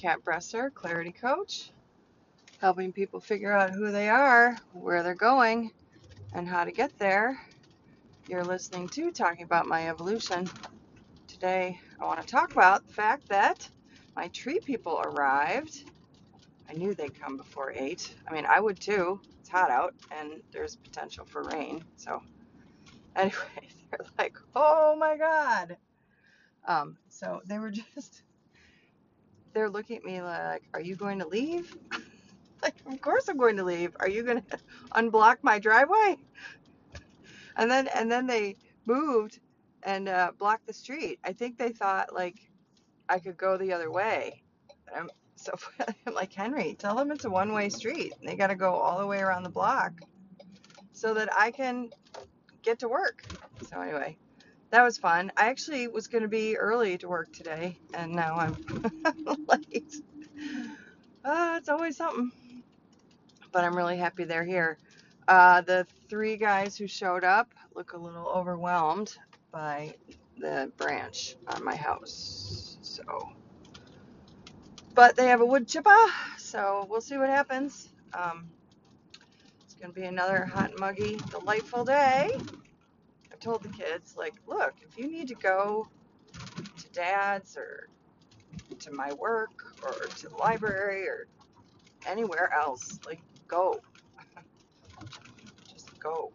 Janet Bresser, Clarity Coach, helping people figure out who they are, where they're going, and how to get there. You're listening to Talking About My Evolution. Today, I want to talk about the fact that my tree people arrived. I knew they'd come before 8. I mean, I would too. It's hot out and there's potential for rain. So, anyway, they're like, oh my God. Um, so they were just, they're looking at me like, are you going to leave? like, of course I'm going to leave. Are you going to unblock my driveway? And then, and then they moved and uh, blocked the street. I think they thought like I could go the other way. I'm, so I'm like, Henry, tell them it's a one way street. They got to go all the way around the block so that I can get to work. So, anyway, that was fun. I actually was going to be early to work today, and now I'm late. Uh, it's always something. But I'm really happy they're here. Uh, the three guys who showed up look a little overwhelmed by the branch on my house. So, but they have a wood chipper, so we'll see what happens. Um, it's going to be another hot, muggy, delightful day. Told the kids, like, look, if you need to go to dad's or to my work or to the library or anywhere else, like, go. Just go.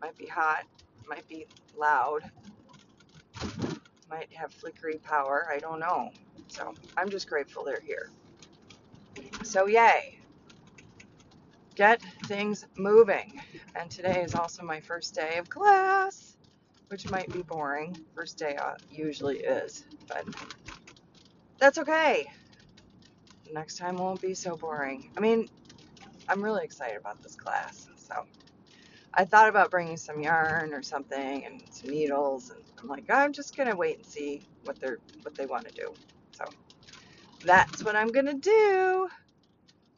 Might be hot, might be loud, might have flickery power. I don't know. So I'm just grateful they're here. So, yay. Get things moving. And today is also my first day of class, which might be boring. First day usually is, but that's okay. Next time won't be so boring. I mean, I'm really excited about this class. So, I thought about bringing some yarn or something and some needles, and I'm like, I'm just gonna wait and see what they're what they want to do. So that's what I'm gonna do.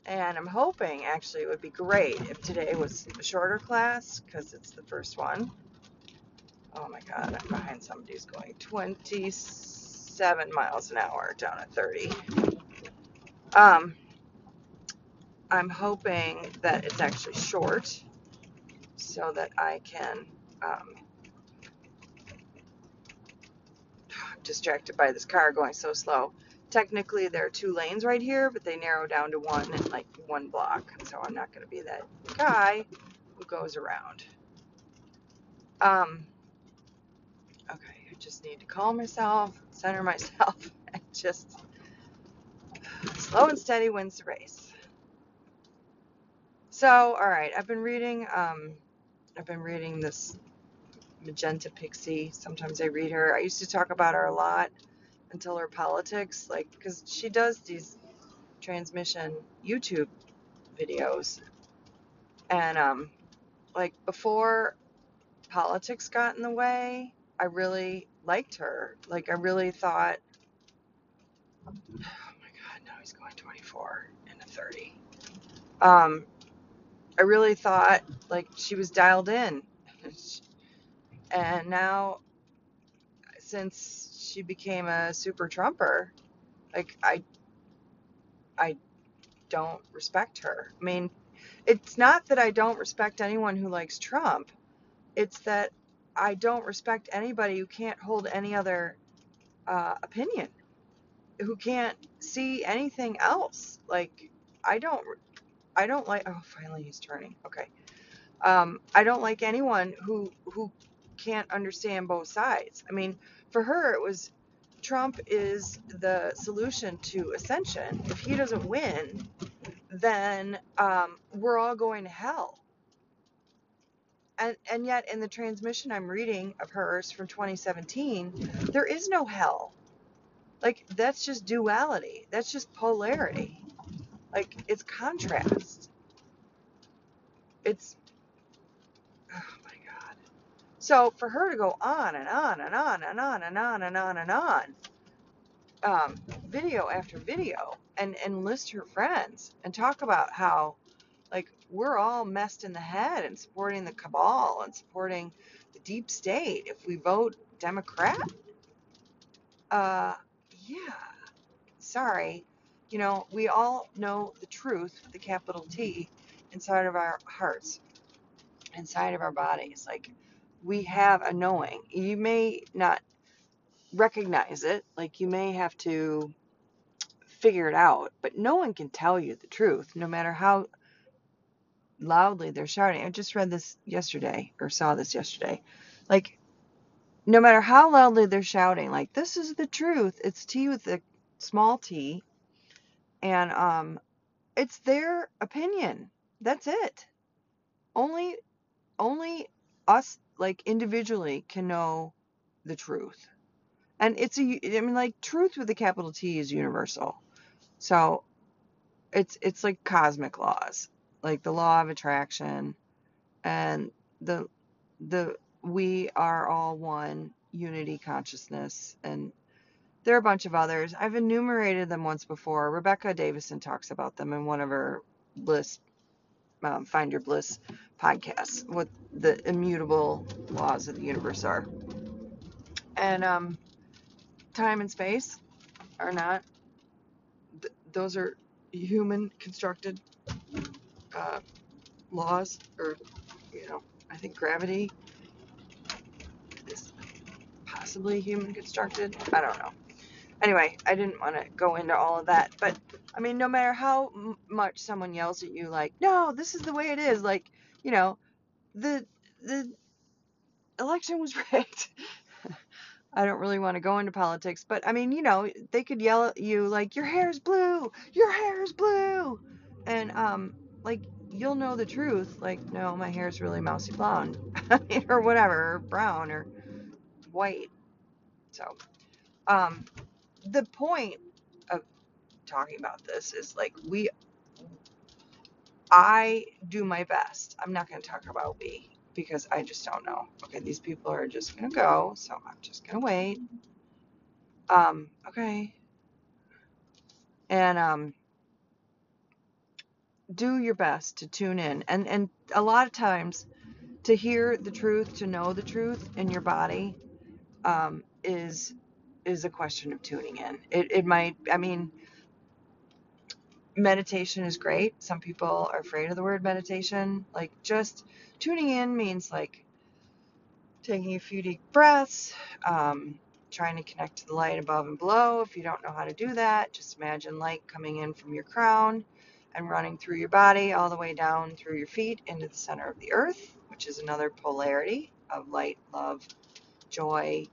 And I'm hoping actually it would be great if today was a shorter class because it's the first one. Oh my god, I'm behind somebody who's going 27 miles an hour down at 30. Um, I'm hoping that it's actually short so that I can um, distracted by this car going so slow. Technically, there are two lanes right here, but they narrow down to one in like one block. So I'm not going to be that guy who goes around. Um, okay, I just need to calm myself, center myself, and just slow and steady wins the race. So, all right, I've been reading. Um, I've been reading this Magenta Pixie. Sometimes I read her. I used to talk about her a lot until her politics, like, because she does these transmission YouTube videos. And, um, like, before politics got in the way, I really liked her. Like, I really thought, oh my God, now he's going 24 and a 30. Um, I really thought, like, she was dialed in. And now, since she became a super Trumper, like I, I don't respect her. I mean, it's not that I don't respect anyone who likes Trump. It's that I don't respect anybody who can't hold any other uh, opinion, who can't see anything else. Like I don't, I don't like. Oh, finally he's turning. Okay. Um, I don't like anyone who who can't understand both sides. I mean, for her, it was Trump is the solution to ascension. If he doesn't win, then um, we're all going to hell. And, and yet, in the transmission I'm reading of hers from 2017, there is no hell. Like, that's just duality. That's just polarity. Like, it's contrast. It's so for her to go on and on and on and on and on and on and on, um, video after video, and and list her friends and talk about how, like, we're all messed in the head and supporting the cabal and supporting the deep state if we vote Democrat. Uh, yeah. Sorry, You know, we all know the truth, with the capital T, inside of our hearts, inside of our bodies. Like we have a knowing. You may not recognize it, like you may have to figure it out, but no one can tell you the truth, no matter how loudly they're shouting. I just read this yesterday or saw this yesterday. Like, no matter how loudly they're shouting, like, this is the truth. It's T with a small t, and um, it's their opinion. That's it. Only, only us, like, individually can know the truth. And it's a, I mean, like, truth with a capital T is universal. So it's it's like cosmic laws, like the law of attraction and the the we are all one unity consciousness and there are a bunch of others. I've enumerated them once before. Rebecca Davison talks about them in one of her bliss um, find your bliss podcast, what the immutable laws of the universe are and um, time and space are not those are human constructed uh, laws, or you know, I think gravity is possibly human constructed. I don't know. Anyway, I didn't want to go into all of that, but I mean, no matter how m- much someone yells at you, like, "No, this is the way it is," like, you know, the the election was rigged. I don't really want to go into politics, but I mean, you know, they could yell at you like, "Your hair is blue, your hair is blue," and um, like you'll know the truth. Like, no, my hair is really mousy blonde, or whatever, or brown or white. So, um, the point talking about this is like we, I do my best. I'm not going to talk about we because I just don't know. Okay, these people are just going to go, so I'm just going to wait. Um, okay. And um do your best to tune in. And and a lot of times to hear the truth, to know the truth in your body um is is a question of tuning in. It it might I mean meditation is great. Some people are afraid of the word meditation. Like just tuning in means like taking a few deep breaths, um, trying to connect to the light above and below. If you don't know how to do that, just imagine light coming in from your crown and running through your body all the way down through your feet into the center of the earth, which is another polarity of light, love, joy,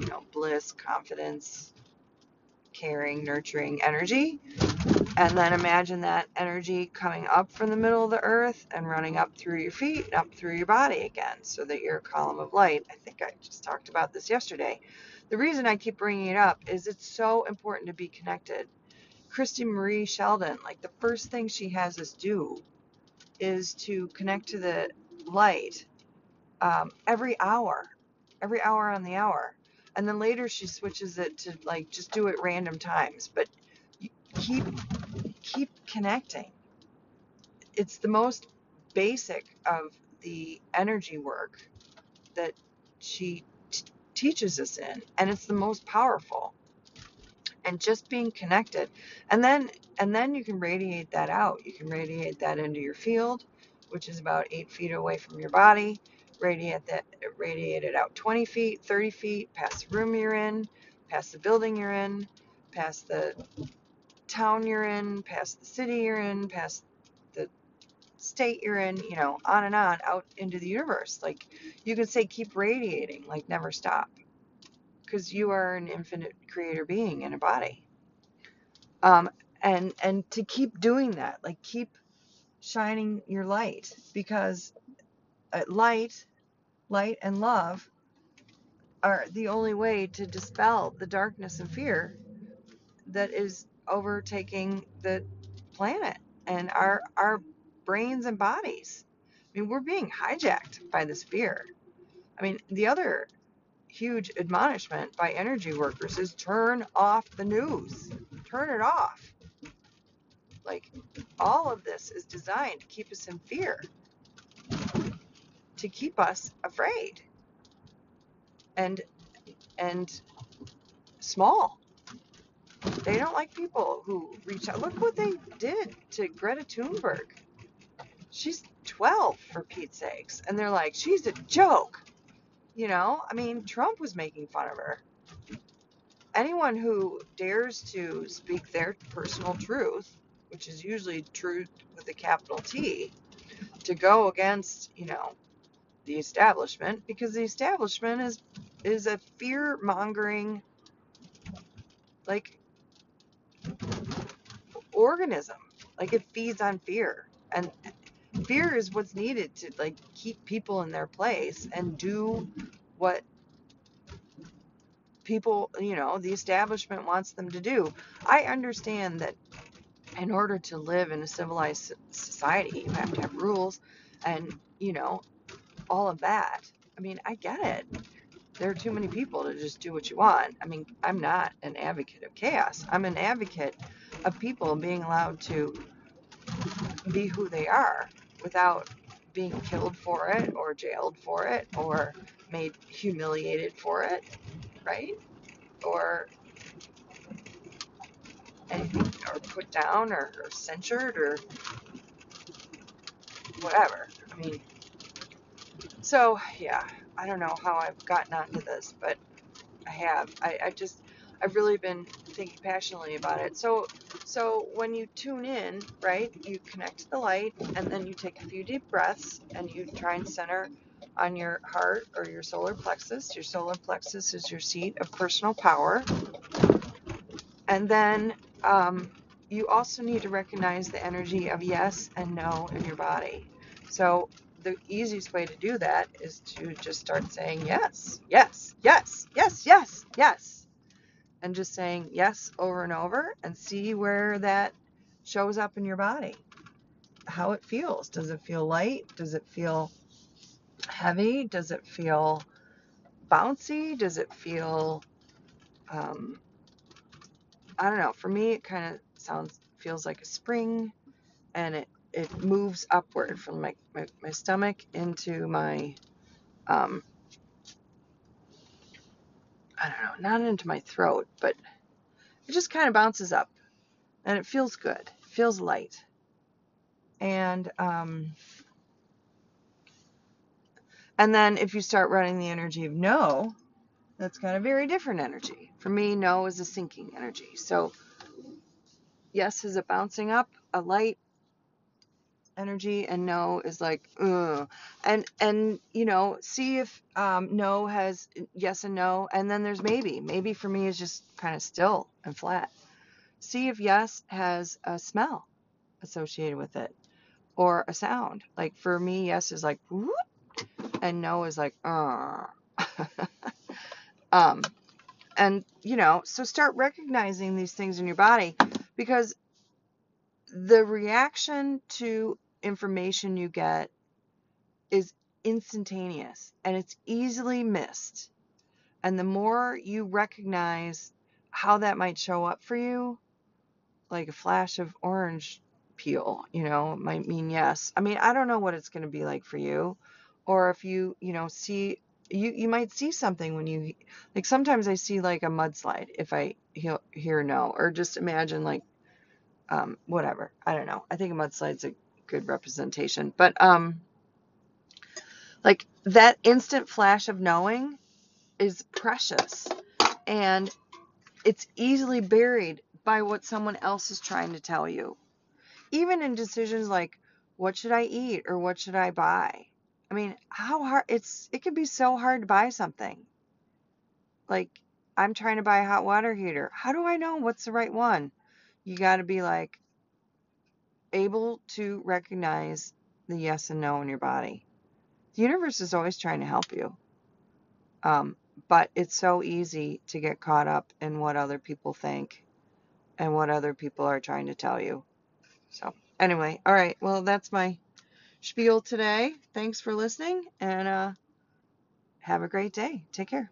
you know, bliss, confidence, caring, nurturing energy. And then imagine that energy coming up from the middle of the earth and running up through your feet and up through your body again so that you're a column of light. I think I just talked about this yesterday. The reason I keep bringing it up is it's so important to be connected. Christie Marie Sheldon, like the first thing she has us do is to connect to the light um, every hour, every hour on the hour. And then later she switches it to like just do it random times, but keep keep connecting. It's the most basic of the energy work that she t- teaches us in, and it's the most powerful. And just being connected, and then and then you can radiate that out. You can radiate that into your field, which is about eight feet away from your body. Radiate that, radiate it out 20 feet, 30 feet, past the room you're in, past the building you're in, past the town you're in, past the city you're in, past the state you're in, you know, on and on out into the universe. Like you can say, keep radiating, like never stop, because you are an infinite creator being in a body. Um, and and to keep doing that, like keep shining your light, because uh, light, light and love are the only way to dispel the darkness and fear that is overtaking the planet and our our brains and bodies. I mean, we're being hijacked by this fear. I mean, the other huge admonishment by energy workers is turn off the news. Turn it off. Like all of this is designed to keep us in fear, to keep us afraid and and small They don't like people who reach out. Look what they did to Greta Thunberg. She's 12 for Pete's sakes. And they're like, she's a joke. You know, I mean, Trump was making fun of her. Anyone who dares to speak their personal truth, which is usually truth with a capital T, to go against, you know, the establishment, because the establishment is is a fear mongering like organism. Like it feeds on fear. And fear is what's needed to like keep people in their place and do what people, you know, the establishment wants them to do. I understand that in order to live in a civilized society, you have to have rules and, you know, all of that. I mean, I get it. There are too many people to just do what you want. I mean, I'm not an advocate of chaos. I'm an advocate of people being allowed to be who they are without being killed for it or jailed for it or made humiliated for it, right? Or anything, or put down or, or censured or whatever. I mean, so yeah, I don't know how I've gotten onto this, but I have. I, I just I've really been thinking passionately about it. So so when you tune in, right, you connect to the light and then you take a few deep breaths and you try and center on your heart or your solar plexus. Your solar plexus is your seat of personal power. And then um, you also need to recognize the energy of yes and no in your body. So the easiest way to do that is to just start saying yes, yes, yes, yes, yes, yes. And just saying yes over and over and see where that shows up in your body. How it feels. Does it feel light? Does it feel heavy? Does it feel bouncy? Does it feel, um, I don't know. For me, it kind of sounds, feels like a spring and it it moves upward from my, my, my stomach into my, um, I don't know, not into my throat, but it just kind of bounces up and it feels good. It feels light. And, um, and then if you start running the energy of no, that's got a very different energy. For me, no is a sinking energy. So, yes is a bouncing up, a light, energy and no is like Ugh. and and you know see if um, no has yes and no and then there's maybe. Maybe for me is just kind of still and flat. See if yes has a smell associated with it or a sound. Like for me yes is like whoop, and no is like uh. Um and you know so start recognizing these things in your body because the reaction to information you get is instantaneous and it's easily missed. And the more you recognize how that might show up for you, like a flash of orange peel, you know, might mean yes. I mean, I don't know what it's going to be like for you. Or if you, you know, see, you, you might see something when you, like sometimes I see like a mudslide if I hear, hear no, or just imagine like, um, whatever. I don't know. I think a mudslide's a good representation. But um like that instant flash of knowing is precious and it's easily buried by what someone else is trying to tell you. Even in decisions like what should I eat or what should I buy? I mean, how hard it's it can be so hard to buy something. Like I'm trying to buy a hot water heater. How do I know what's the right one? You got to be like, able to recognize the yes and no in your body. The universe is always trying to help you. Um, but it's so easy to get caught up in what other people think and what other people are trying to tell you. So, anyway, all right. Well, that's my spiel today. Thanks for listening and uh, have a great day. Take care.